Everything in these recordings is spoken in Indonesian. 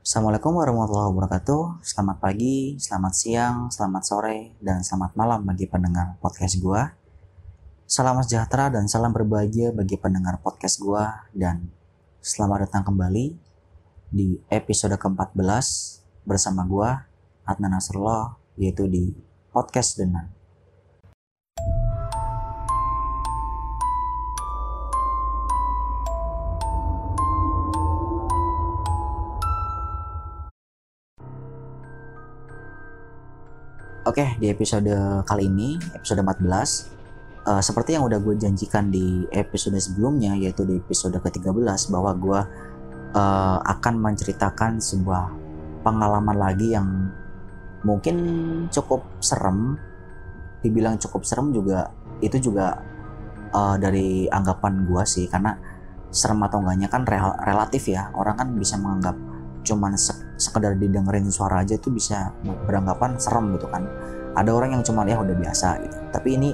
Assalamualaikum warahmatullahi wabarakatuh. Selamat pagi, selamat siang, selamat sore, dan selamat malam bagi pendengar podcast gua. Salam sejahtera dan salam berbahagia bagi pendengar podcast gua dan selamat datang kembali di episode ke-14 bersama gua Adnan Nasrullah yaitu di podcast Denan. Oke, di episode kali ini, episode 14, uh, seperti yang udah gue janjikan di episode sebelumnya, yaitu di episode ke-13, bahwa gue uh, akan menceritakan sebuah pengalaman lagi yang mungkin cukup serem, dibilang cukup serem juga, itu juga uh, dari anggapan gue sih, karena serem atau enggaknya kan rel relatif ya, orang kan bisa menganggap cuman sekedar didengerin suara aja itu bisa beranggapan serem gitu kan. Ada orang yang cuma ya udah biasa gitu. Tapi ini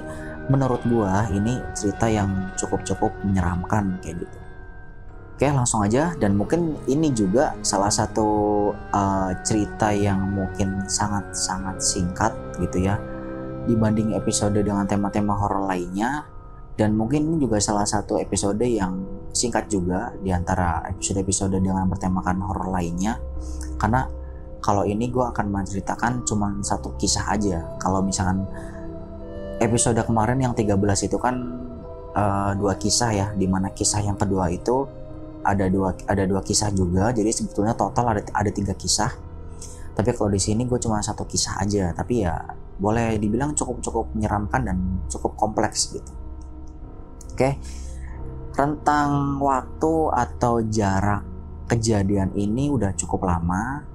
menurut gua ini cerita yang cukup-cukup menyeramkan kayak gitu. Oke langsung aja. Dan mungkin ini juga salah satu uh, cerita yang mungkin sangat-sangat singkat gitu ya dibanding episode dengan tema-tema horor lainnya. Dan mungkin ini juga salah satu episode yang singkat juga di antara episode-episode dengan bertemakan horor lainnya. Karena kalau ini gue akan menceritakan cuma satu kisah aja. Kalau misalkan episode kemarin yang 13 itu kan uh, dua kisah ya di mana kisah yang kedua itu ada dua ada dua kisah juga. Jadi sebetulnya total ada ada tiga kisah. Tapi kalau di sini gue cuma satu kisah aja. Tapi ya boleh dibilang cukup cukup menyeramkan dan cukup kompleks gitu. Oke. Rentang waktu atau jarak kejadian ini udah cukup lama.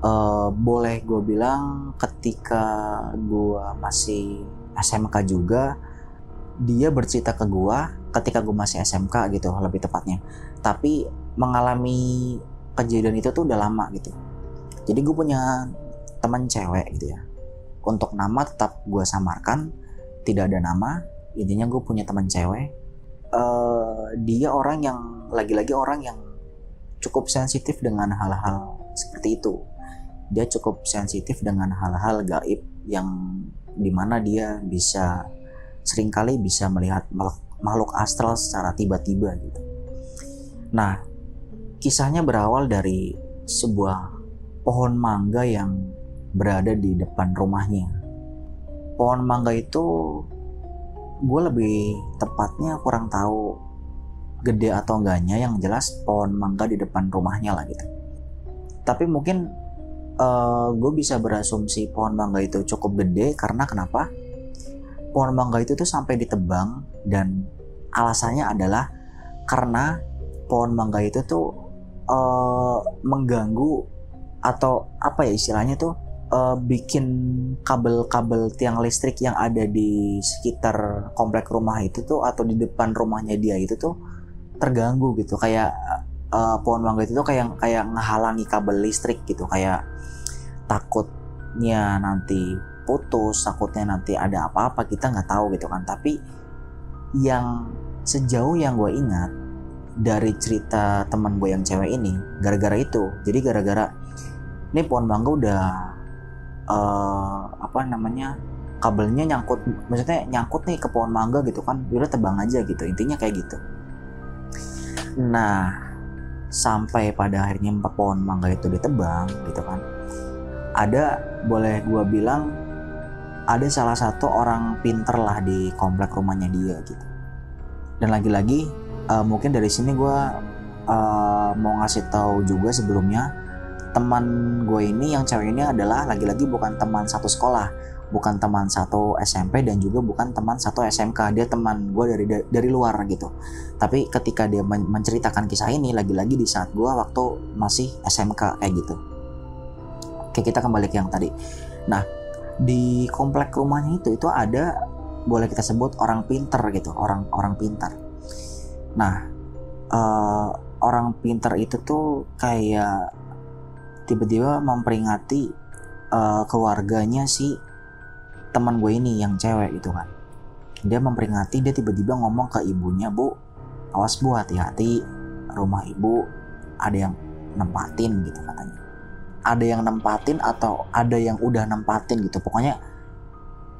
Uh, boleh gue bilang ketika gue masih SMK juga dia bercerita ke gue ketika gue masih SMK gitu lebih tepatnya. Tapi mengalami kejadian itu tuh udah lama gitu. Jadi gue punya teman cewek gitu ya. Untuk nama tetap gue samarkan tidak ada nama. Intinya gue punya teman cewek uh, dia orang yang lagi-lagi orang yang cukup sensitif dengan hal-hal seperti itu dia cukup sensitif dengan hal-hal gaib yang di mana dia bisa sering kali bisa melihat makhluk astral secara tiba-tiba gitu. Nah, kisahnya berawal dari sebuah pohon mangga yang berada di depan rumahnya. Pohon mangga itu gue lebih tepatnya kurang tahu gede atau enggaknya yang jelas pohon mangga di depan rumahnya lah gitu. Tapi mungkin uh, gue bisa berasumsi pohon mangga itu cukup gede karena kenapa? Pohon mangga itu tuh sampai ditebang dan alasannya adalah karena pohon mangga itu tuh uh, mengganggu atau apa ya istilahnya tuh uh, bikin kabel-kabel tiang listrik yang ada di sekitar komplek rumah itu tuh atau di depan rumahnya dia itu tuh terganggu gitu. Kayak uh, pohon mangga itu tuh kayak kayak ngehalangi kabel listrik gitu. Kayak takutnya nanti putus takutnya nanti ada apa-apa kita nggak tahu gitu kan. Tapi yang sejauh yang gue ingat dari cerita teman gue yang cewek ini gara-gara itu. Jadi gara-gara ini pohon mangga udah uh, apa namanya kabelnya nyangkut maksudnya nyangkut nih ke pohon mangga gitu kan udah tebang aja gitu intinya kayak gitu. Nah sampai pada akhirnya pohon mangga itu ditebang gitu kan ada boleh gua bilang ada salah satu orang pinter lah di komplek rumahnya dia gitu. Dan lagi-lagi uh, mungkin dari sini gua uh, mau ngasih tahu juga sebelumnya teman gue ini yang cewek ini adalah lagi-lagi bukan teman satu sekolah bukan teman satu SMP dan juga bukan teman satu SMK dia teman gue dari dari luar gitu. Tapi ketika dia menceritakan kisah ini lagi-lagi di saat gue waktu masih SMK kayak gitu. Oke kita kembali ke yang tadi. Nah di komplek rumahnya itu itu ada boleh kita sebut orang pinter gitu orang orang pintar. Nah uh, orang pinter itu tuh kayak tiba-tiba memperingati uh, keluarganya si teman gue ini yang cewek gitu kan. Dia memperingati dia tiba-tiba ngomong ke ibunya bu awas bu hati-hati rumah ibu ada yang nempatin gitu katanya. Ada yang nempatin atau ada yang udah nempatin gitu. Pokoknya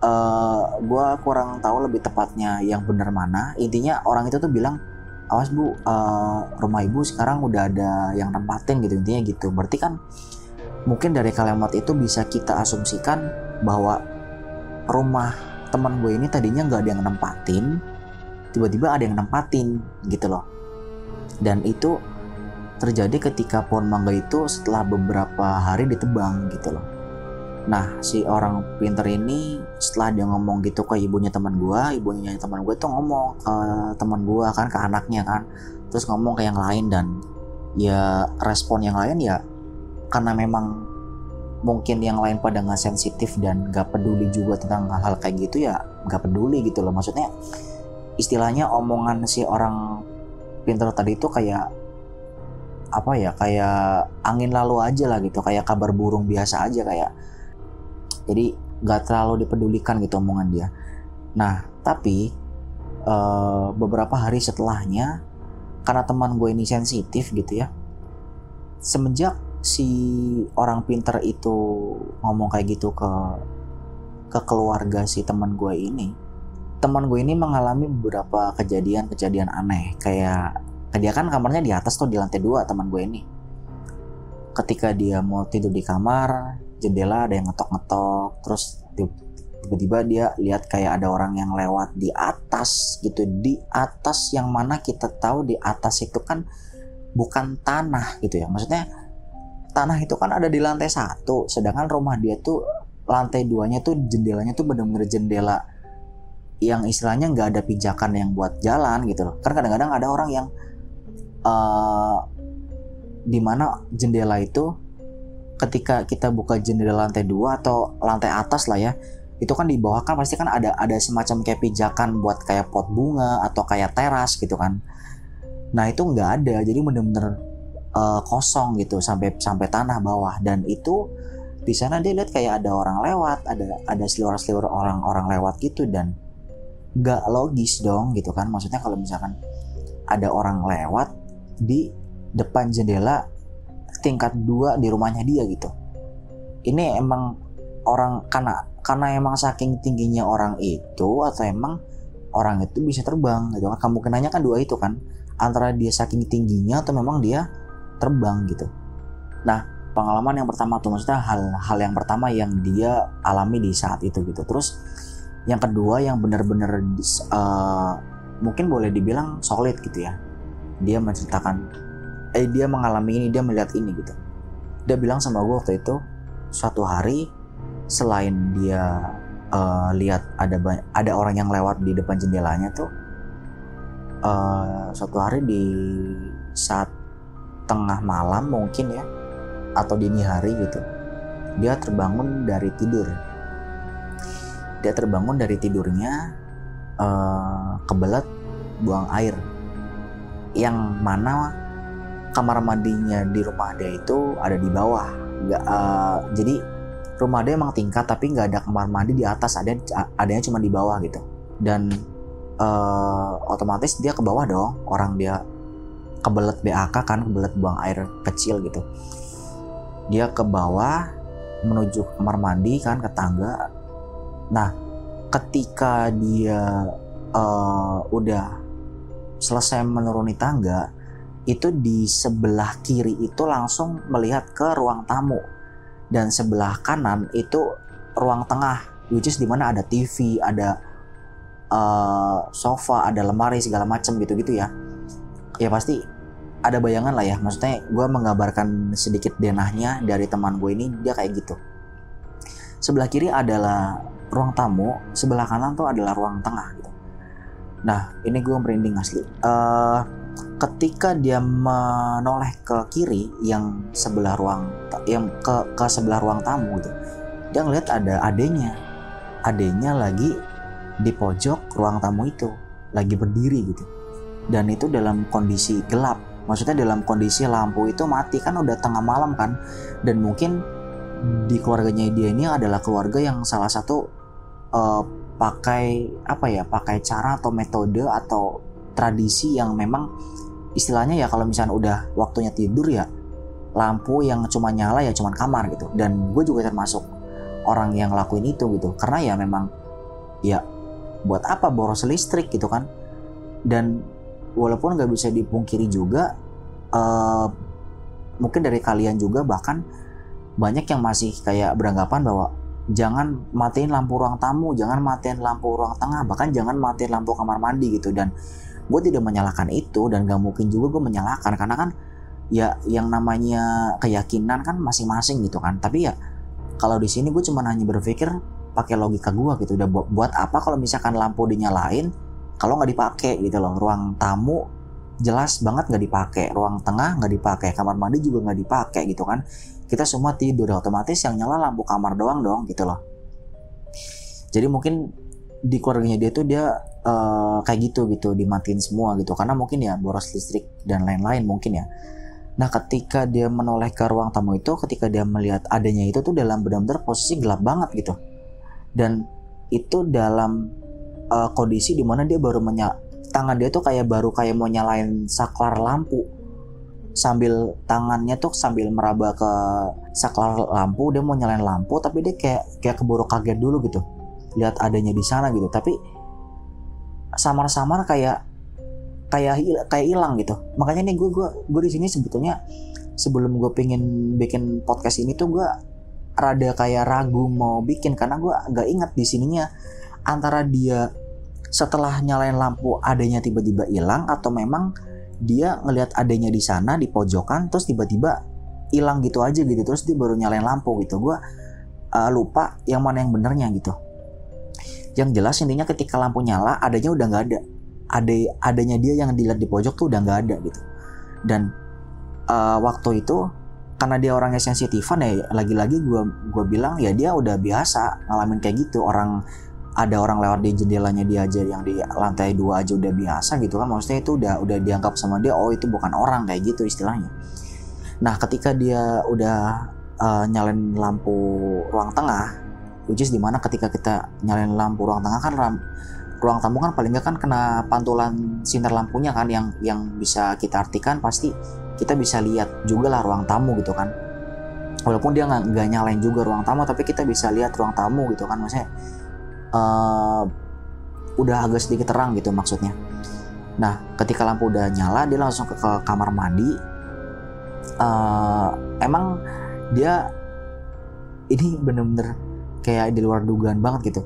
uh, eh, gue kurang tahu lebih tepatnya yang benar mana. Intinya orang itu tuh bilang awas bu uh, rumah ibu sekarang udah ada yang nempatin gitu intinya gitu berarti kan mungkin dari kalimat itu bisa kita asumsikan bahwa rumah teman gue ini tadinya nggak ada yang nempatin tiba-tiba ada yang nempatin gitu loh dan itu terjadi ketika pohon mangga itu setelah beberapa hari ditebang gitu loh. Nah si orang pinter ini setelah dia ngomong gitu ke ibunya teman gue, ibunya teman gue tuh ngomong ke teman gue kan ke anaknya kan, terus ngomong ke yang lain dan ya respon yang lain ya karena memang mungkin yang lain pada nggak sensitif dan nggak peduli juga tentang hal-hal kayak gitu ya nggak peduli gitu loh. Maksudnya istilahnya omongan si orang pinter tadi itu kayak apa ya kayak angin lalu aja lah gitu kayak kabar burung biasa aja kayak jadi nggak terlalu dipedulikan gitu omongan dia. Nah tapi uh, beberapa hari setelahnya karena teman gue ini sensitif gitu ya semenjak si orang pinter itu ngomong kayak gitu ke ke keluarga si teman gue ini teman gue ini mengalami beberapa kejadian-kejadian aneh. Kayak dia kan kamarnya di atas tuh di lantai dua teman gue ini ketika dia mau tidur di kamar jendela ada yang ngetok-ngetok terus tiba-tiba dia lihat kayak ada orang yang lewat di atas gitu di atas yang mana kita tahu di atas itu kan bukan tanah gitu ya. Maksudnya tanah itu kan ada di lantai satu sedangkan rumah dia tuh lantai duanya tuh jendelanya tuh bener-bener jendela yang istilahnya nggak ada pijakan yang buat jalan gitu loh. Kan kadang-kadang ada orang yang uh, di mana jendela itu ketika kita buka jendela lantai dua atau lantai atas lah ya itu kan di bawah kan pasti kan ada ada semacam kayak pijakan buat kayak pot bunga atau kayak teras gitu kan. Nah itu nggak ada jadi bener-bener uh, kosong gitu sampai sampai tanah bawah. Dan itu di sana dia lihat kayak ada orang lewat ada ada seluruh-seluruh orang-orang lewat gitu. Dan nggak logis dong gitu kan. Maksudnya kalau misalkan ada orang lewat di depan jendela tingkat dua di rumahnya dia gitu. Ini emang orang karena karena emang saking tingginya orang itu atau emang orang itu bisa terbang gitu kan. Kemungkinannya kan dua itu kan. Antara dia saking tingginya atau memang dia terbang gitu. Nah pengalaman yang pertama tuh maksudnya hal-hal yang pertama yang dia alami di saat itu gitu. Terus yang kedua yang benar-benar uh, mungkin boleh dibilang solid gitu ya. Dia menceritakan eh dia mengalami ini dia melihat ini gitu. Dia bilang sama gue waktu itu suatu hari selain dia uh, lihat ada ada orang yang lewat di depan jendelanya tuh uh, suatu hari di saat tengah malam mungkin ya atau dini hari gitu dia terbangun dari tidur. Dia terbangun dari tidurnya uh, kebelet buang air. Yang mana kamar mandinya di rumah dia itu ada di bawah. Nggak uh, jadi rumah dia emang tingkat tapi nggak ada kamar mandi di atas. Ada adanya cuma di bawah gitu. Dan uh, otomatis dia ke bawah dong. Orang dia kebelet BAK kan kebelet buang air kecil gitu. Dia ke bawah menuju kamar mandi kan ke tangga. Nah ketika dia uh, udah selesai menuruni tangga itu di sebelah kiri itu langsung melihat ke ruang tamu. Dan sebelah kanan itu ruang tengah which is di mana ada TV ada uh, sofa ada lemari segala macam gitu gitu ya. Ya pasti ada bayangan lah ya. Maksudnya gue menggambarkan sedikit denahnya dari teman gue ini dia kayak gitu. Sebelah kiri adalah ruang tamu sebelah kanan tuh adalah ruang tengah gitu. Nah, ini gue merinding asli. Uh, ketika dia menoleh ke kiri yang sebelah ruang yang ke ke sebelah ruang tamu gitu. Dia ngeliat ada adenya. Adenya lagi di pojok ruang tamu itu, lagi berdiri gitu. Dan itu dalam kondisi gelap. Maksudnya dalam kondisi lampu itu mati kan udah tengah malam kan. Dan mungkin di keluarganya dia ini adalah keluarga yang salah satu uh, pakai apa ya pakai cara atau metode atau tradisi yang memang istilahnya ya kalau misalnya udah waktunya tidur ya lampu yang cuma nyala ya cuma kamar gitu. Dan gue juga termasuk orang yang lakuin itu gitu. Karena ya memang ya buat apa boros listrik gitu kan? Dan walaupun nggak bisa dipungkiri juga uh, mungkin dari kalian juga bahkan banyak yang masih kayak beranggapan bahwa jangan matiin lampu ruang tamu, jangan matiin lampu ruang tengah, bahkan jangan matiin lampu kamar mandi gitu. Dan gue tidak menyalahkan itu dan gak mungkin juga gue menyalahkan. Karena kan ya yang namanya keyakinan kan masing-masing gitu kan. Tapi ya kalau di sini gue cuma hanya berpikir pakai logika gue gitu. Udah buat, buat apa kalau misalkan lampu dinyalain kalau nggak dipakai gitu loh. Ruang tamu jelas banget nggak dipakai. Ruang tengah nggak dipakai. Kamar mandi juga nggak dipakai gitu kan. Kita semua tidur. Otomatis yang nyala lampu kamar doang dong gitu loh. Jadi mungkin di keluarganya dia tuh dia uh, kayak gitu gitu dimatiin semua gitu. Karena mungkin ya boros listrik dan lain-lain mungkin ya. Nah, ketika dia menoleh ke ruang tamu itu, ketika dia melihat adanya itu tuh dalam benar-benar posisi gelap banget gitu. Dan itu dalam uh, kondisi di mana dia baru menya tangan dia tuh kayak baru kayak mau nyalain saklar lampu. Sambil tangannya tuh sambil meraba ke saklar lampu dia mau nyalain lampu tapi dia kayak kayak keburu kaget dulu gitu. Lihat adanya di sana gitu. Tapi samar-samar kayak kayak kayak hilang gitu. Makanya nih gue gue gue di sini sebetulnya sebelum gue pengen bikin podcast ini tuh gue rada kayak ragu mau bikin karena gue agak ingat di sininya antara dia setelah nyalain lampu adanya tiba-tiba hilang atau memang dia ngelihat adanya di sana di pojokan terus tiba-tiba hilang gitu aja gitu terus dia baru nyalain lampu gitu. Gue uh, lupa yang mana yang benernya gitu yang jelas intinya ketika lampu nyala adanya udah nggak ada. Ada adanya dia yang dilihat di pojok tuh udah nggak ada gitu. Dan uh, waktu itu karena dia orangnya sensitifan ya lagi-lagi gue gue bilang ya dia udah biasa ngalamin kayak gitu. Orang ada orang lewat di jendelanya dia aja yang di lantai dua aja udah biasa gitu kan. Maksudnya itu udah udah dianggap sama dia oh itu bukan orang kayak gitu istilahnya. Nah ketika dia udah uh, nyalain lampu ruang tengah which is di mana ketika kita nyalain lampu ruang tengah kan ram, ruang tamu kan paling nggak kan kena pantulan sinar lampunya kan yang yang bisa kita artikan pasti kita bisa lihat juga lah ruang tamu gitu kan walaupun dia nggak nyalain juga ruang tamu tapi kita bisa lihat ruang tamu gitu kan maksudnya uh, udah agak sedikit terang gitu maksudnya. Nah, ketika lampu udah nyala, dia langsung ke, ke kamar mandi. Uh, emang dia ini bener-bener kayak di luar dugaan banget gitu.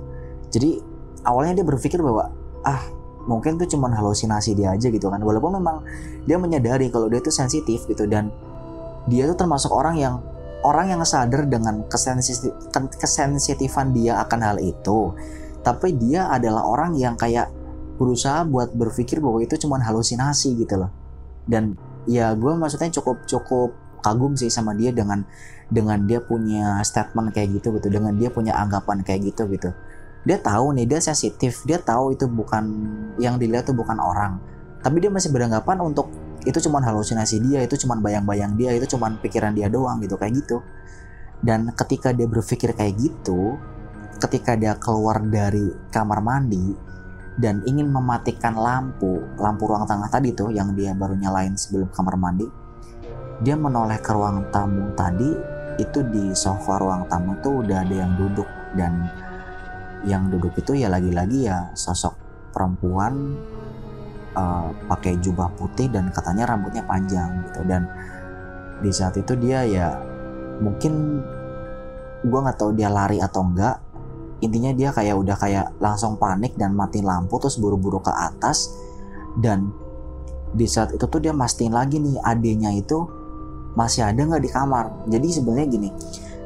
Jadi awalnya dia berpikir bahwa ah mungkin itu cuma halusinasi dia aja gitu kan. Walaupun memang dia menyadari kalau dia itu sensitif gitu dan dia tuh termasuk orang yang orang yang sadar dengan kesensitifan dia akan hal itu tapi dia adalah orang yang kayak berusaha buat berpikir bahwa itu cuma halusinasi gitu loh dan ya gue maksudnya cukup cukup kagum sih sama dia dengan dengan dia punya statement kayak gitu gitu. Dengan dia punya anggapan kayak gitu gitu. Dia tahu nih dia sensitif. Dia tahu itu bukan yang dilihat itu bukan orang. Tapi dia masih beranggapan untuk itu cuma halusinasi dia itu cuma bayang-bayang dia itu cuma pikiran dia doang gitu. Kayak gitu. Dan ketika dia berpikir kayak gitu ketika dia keluar dari kamar mandi dan ingin mematikan lampu, lampu ruang tengah tadi tuh yang dia baru nyalain sebelum kamar mandi, dia menoleh ke ruang tamu tadi, itu di sofa ruang tamu tuh udah ada yang duduk. Dan yang duduk itu ya lagi-lagi ya sosok perempuan uh, pakai jubah putih dan katanya rambutnya panjang gitu. Dan di saat itu dia ya mungkin gue nggak tahu dia lari atau enggak intinya dia kayak udah kayak langsung panik dan mati lampu terus buru-buru ke atas. Dan di saat itu tuh dia mastiin lagi nih adenya itu masih ada nggak di kamar? Jadi sebenarnya gini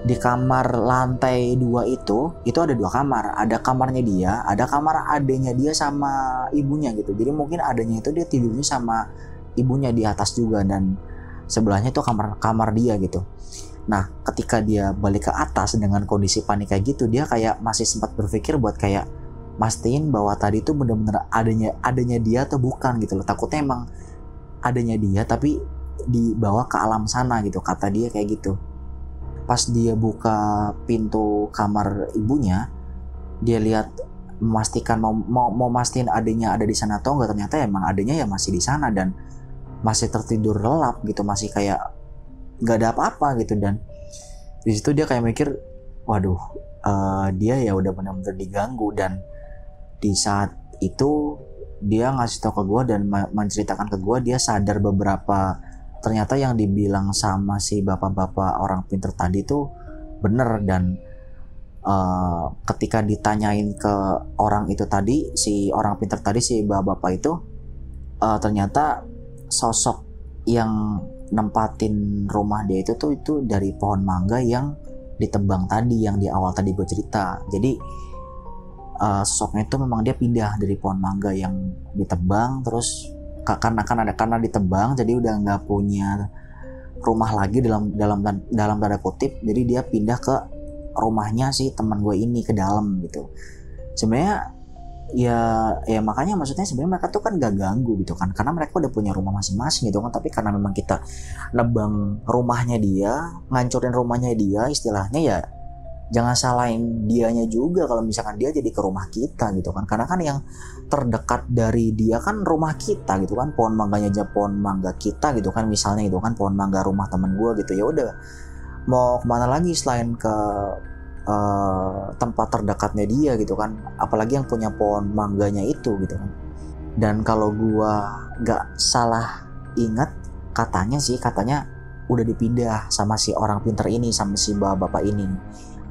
di kamar lantai dua itu itu ada dua kamar. Ada kamarnya dia ada kamar adenya dia sama ibunya gitu. Jadi mungkin adanya itu dia tidurnya sama ibunya di atas juga dan sebelahnya itu kamar kamar dia gitu. Nah, ketika dia balik ke atas dengan kondisi panik kayak gitu, dia kayak masih sempat berpikir buat kayak mastiin bahwa tadi itu bener-bener adanya adanya dia atau bukan gitu loh. Takutnya emang adanya dia tapi dibawa ke alam sana gitu, kata dia kayak gitu. Pas dia buka pintu kamar ibunya, dia lihat memastikan mau mau, mau mastiin adanya ada di sana atau enggak ternyata emang adanya ya masih di sana dan masih tertidur lelap gitu masih kayak nggak ada apa-apa gitu dan di situ dia kayak mikir waduh uh, dia ya udah benar-benar diganggu dan di saat itu dia ngasih tau ke gue dan menceritakan ke gue dia sadar beberapa ternyata yang dibilang sama si bapak-bapak orang pinter tadi tuh bener dan uh, ketika ditanyain ke orang itu tadi si orang pinter tadi si bapak-bapak itu uh, ternyata sosok yang nempatin rumah dia itu tuh itu dari pohon mangga yang ditebang tadi yang di awal tadi gue cerita. Jadi uh, sosoknya itu memang dia pindah dari pohon mangga yang ditebang terus karena kan ada karena ditebang jadi udah nggak punya rumah lagi dalam dalam dalam tanda kutip jadi dia pindah ke rumahnya sih teman gue ini ke dalam gitu. Sebenarnya ya ya makanya maksudnya sebenarnya mereka tuh kan gak ganggu gitu kan. Karena mereka udah punya rumah masing-masing gitu kan. Tapi karena memang kita nebang rumahnya dia ngancurin rumahnya dia istilahnya ya jangan salahin dianya juga kalau misalkan dia jadi ke rumah kita gitu kan. Karena kan yang terdekat dari dia kan rumah kita gitu kan. Pohon mangganya aja pohon mangga kita gitu kan. Misalnya gitu kan pohon mangga rumah temen gue gitu. Ya udah mau ke mana lagi selain ke uh, tempat terdekatnya dia gitu kan? Apalagi yang punya pohon mangganya itu gitu kan. Dan kalau gue nggak salah ingat katanya sih katanya udah dipindah sama si orang pinter ini sama si bapak-bapak ini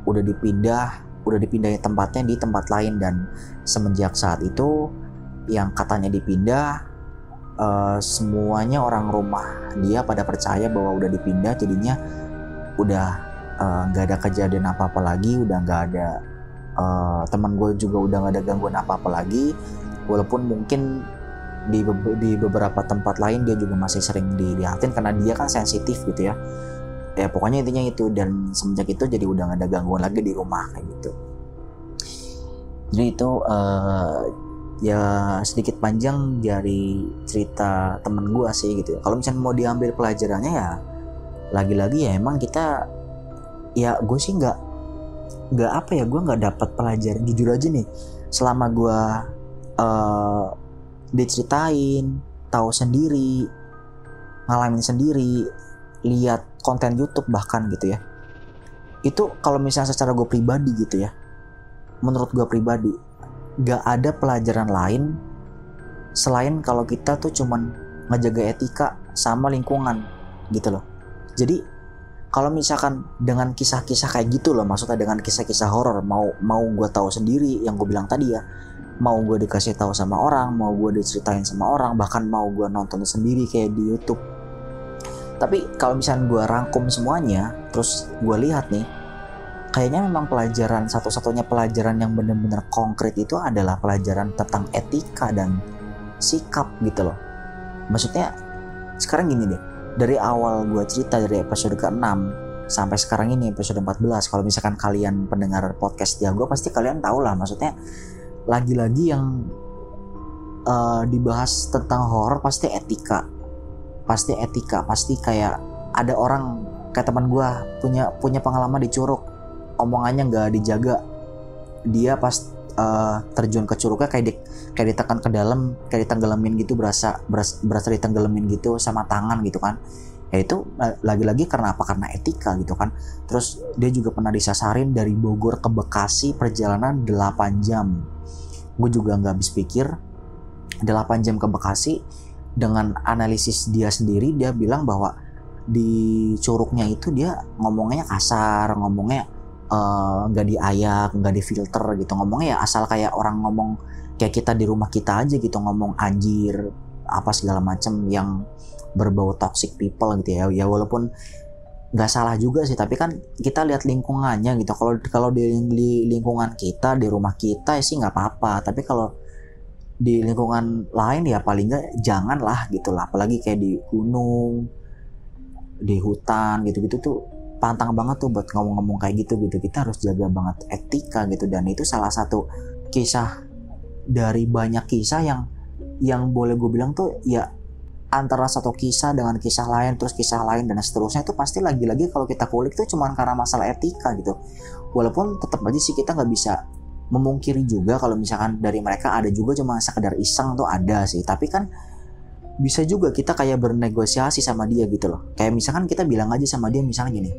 udah dipindah udah dipindahin tempatnya di tempat lain. Dan semenjak saat itu yang katanya dipindah uh, semuanya orang rumah dia pada percaya bahwa udah dipindah. Jadinya udah eh, nggak uh, ada kejadian apa apa lagi udah nggak ada uh, teman gue juga udah nggak ada gangguan apa apa lagi. Walaupun mungkin di, be di beberapa tempat lain dia juga masih sering dilihatin karena dia kan sensitif gitu ya ya pokoknya intinya itu. Dan semenjak itu jadi udah gak ada gangguan lagi di rumah kayak gitu. Jadi itu uh, ya sedikit panjang dari cerita temen gue sih gitu ya. Kalau misalnya mau diambil pelajarannya ya lagi-lagi ya emang kita ya gue sih nggak nggak apa ya gue nggak dapat pelajaran. Jujur aja nih selama gue uh, diceritain tahu sendiri ngalamin sendiri lihat konten YouTube bahkan gitu ya. Itu kalau misalnya secara gue pribadi gitu ya menurut gue pribadi gak ada pelajaran lain selain kalau kita tuh cuman ngejaga etika sama lingkungan gitu loh. Jadi kalau misalkan dengan kisah-kisah kayak gitu loh maksudnya dengan kisah-kisah horor mau mau gue tahu sendiri yang gue bilang tadi ya mau gue dikasih tahu sama orang mau gue diceritain sama orang bahkan mau gue nonton sendiri kayak di YouTube tapi kalau misalnya gue rangkum semuanya terus gue lihat nih kayaknya memang pelajaran satu-satunya pelajaran yang benar-benar konkret itu adalah pelajaran tentang etika dan sikap gitu loh. Maksudnya sekarang gini deh dari awal gue cerita dari episode ke-6 sampai sekarang ini episode 14 kalau misalkan kalian pendengar podcast gue pasti kalian tahu lah maksudnya lagi-lagi yang uh, dibahas tentang horror pasti etika pasti etika pasti kayak ada orang kayak teman gue punya punya pengalaman di curug omongannya nggak dijaga. Dia pas uh, terjun ke curugnya kayak di, kayak ditekan ke dalam kayak ditenggelamin gitu berasa beras, berasa ditenggelamin gitu sama tangan gitu kan. Ya itu eh, lagi-lagi karena apa? Karena etika gitu kan. Terus dia juga pernah disasarin dari Bogor ke Bekasi perjalanan 8 jam. Gue juga nggak habis pikir 8 jam ke Bekasi dengan analisis dia sendiri dia bilang bahwa di curugnya itu dia ngomongnya kasar ngomongnya eh, nggak uh, diayak nggak difilter gitu. Ngomongnya ya asal kayak orang ngomong kayak kita di rumah kita aja gitu ngomong anjir apa segala macam yang berbau toxic people gitu ya. Ya walaupun nggak salah juga sih tapi kan kita lihat lingkungannya gitu. Kalau kalau di, lingkungan kita di rumah kita ya sih nggak apa-apa. Tapi kalau di lingkungan lain ya paling nggak janganlah gitu lah. Apalagi kayak di gunung di hutan gitu-gitu tuh pantang banget tuh buat ngomong-ngomong kayak gitu gitu. Kita harus jaga banget etika gitu. Dan itu salah satu kisah dari banyak kisah yang yang boleh gue bilang tuh ya antara satu kisah dengan kisah lain terus kisah lain dan seterusnya itu pasti lagi-lagi kalau kita kulik tuh cuman karena masalah etika gitu. Walaupun tetap aja sih kita nggak bisa memungkiri juga kalau misalkan dari mereka ada juga cuma sekedar iseng tuh ada sih. Tapi kan bisa juga kita kayak bernegosiasi sama dia gitu loh. Kayak misalkan kita bilang aja sama dia misalnya gini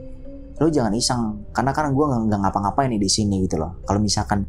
lo jangan iseng karena kan gue nggak ngapa-ngapain nih di sini gitu loh. Kalau misalkan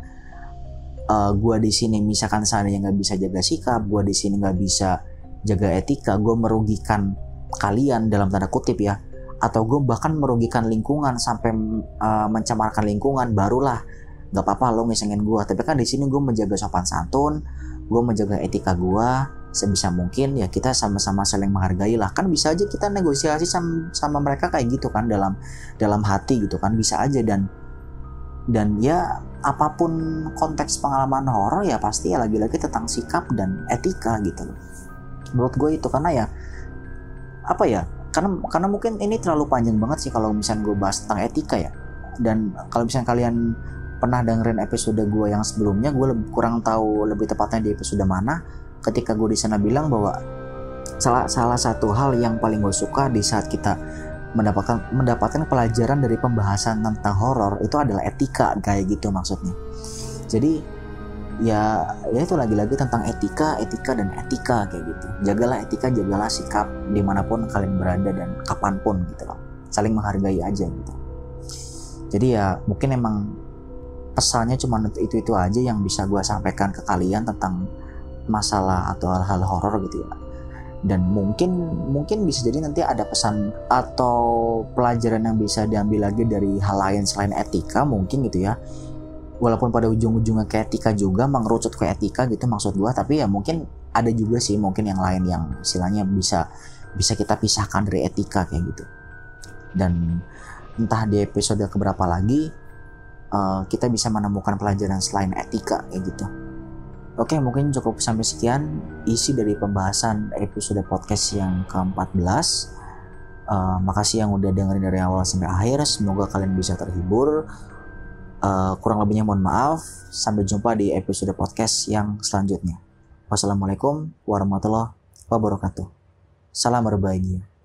uh, gue di sini misalkan yang nggak bisa jaga sikap gue di sini nggak bisa jaga etika gue merugikan kalian dalam tanda kutip ya. Atau gue bahkan merugikan lingkungan sampai uh, mencemarkan lingkungan barulah nggak apa-apa lo ngisengin gue tapi kan di sini gue menjaga sopan santun gue menjaga etika gue sebisa mungkin ya kita sama-sama saling menghargai lah. Kan bisa aja kita negosiasi sama, sama mereka kayak gitu kan dalam dalam hati gitu kan. Bisa aja dan dan ya apa pun konteks pengalaman horor ya pasti ya lagi-lagi tentang sikap dan etika gitu loh. Menurut gue itu karena ya apa ya karena karena mungkin ini terlalu panjang banget sih kalau misalnya gue bahas tentang etika ya. Dan kalau misalnya kalian pernah dengerin episode gue yang sebelumnya gue kurang tahu lebih tepatnya di episode mana ketika gue di sana bilang bahwa salah salah satu hal yang paling gue suka di saat kita mendapatkan mendapatkan pelajaran dari pembahasan tentang horor itu adalah etika kayak gitu maksudnya. Jadi ya ya itu lagi-lagi tentang etika etika dan etika kayak gitu. Jagalah etika jagalah sikap di mana pun kalian berada dan kapan pun gitu loh. Saling menghargai aja gitu. Jadi ya mungkin emang pesannya cuma itu itu aja yang bisa gue sampaikan ke kalian tentang masalah atau hal-hal horor gitu ya. Dan mungkin mungkin bisa jadi nanti ada pesan atau pelajaran yang bisa diambil lagi dari hal lain selain etika mungkin gitu ya. Walaupun pada ujung-ujungnya ke etika juga mengerucut ke etika gitu maksud gue tapi ya mungkin ada juga sih mungkin yang lain yang istilahnya bisa bisa kita pisahkan dari etika kayak gitu. Dan entah di episode keberapa lagi uh, kita bisa menemukan pelajaran selain etika kayak gitu. Oke, mungkin cukup sampai sekian isi dari pembahasan episode podcast yang ke-14. Uh, makasih yang udah dengerin dari awal sampai akhir. Semoga kalian bisa terhibur. Uh, kurang lebihnya mohon maaf. Sampai jumpa di episode podcast yang selanjutnya. Wassalamualaikum warahmatullahi wabarakatuh. Salam berbahagia.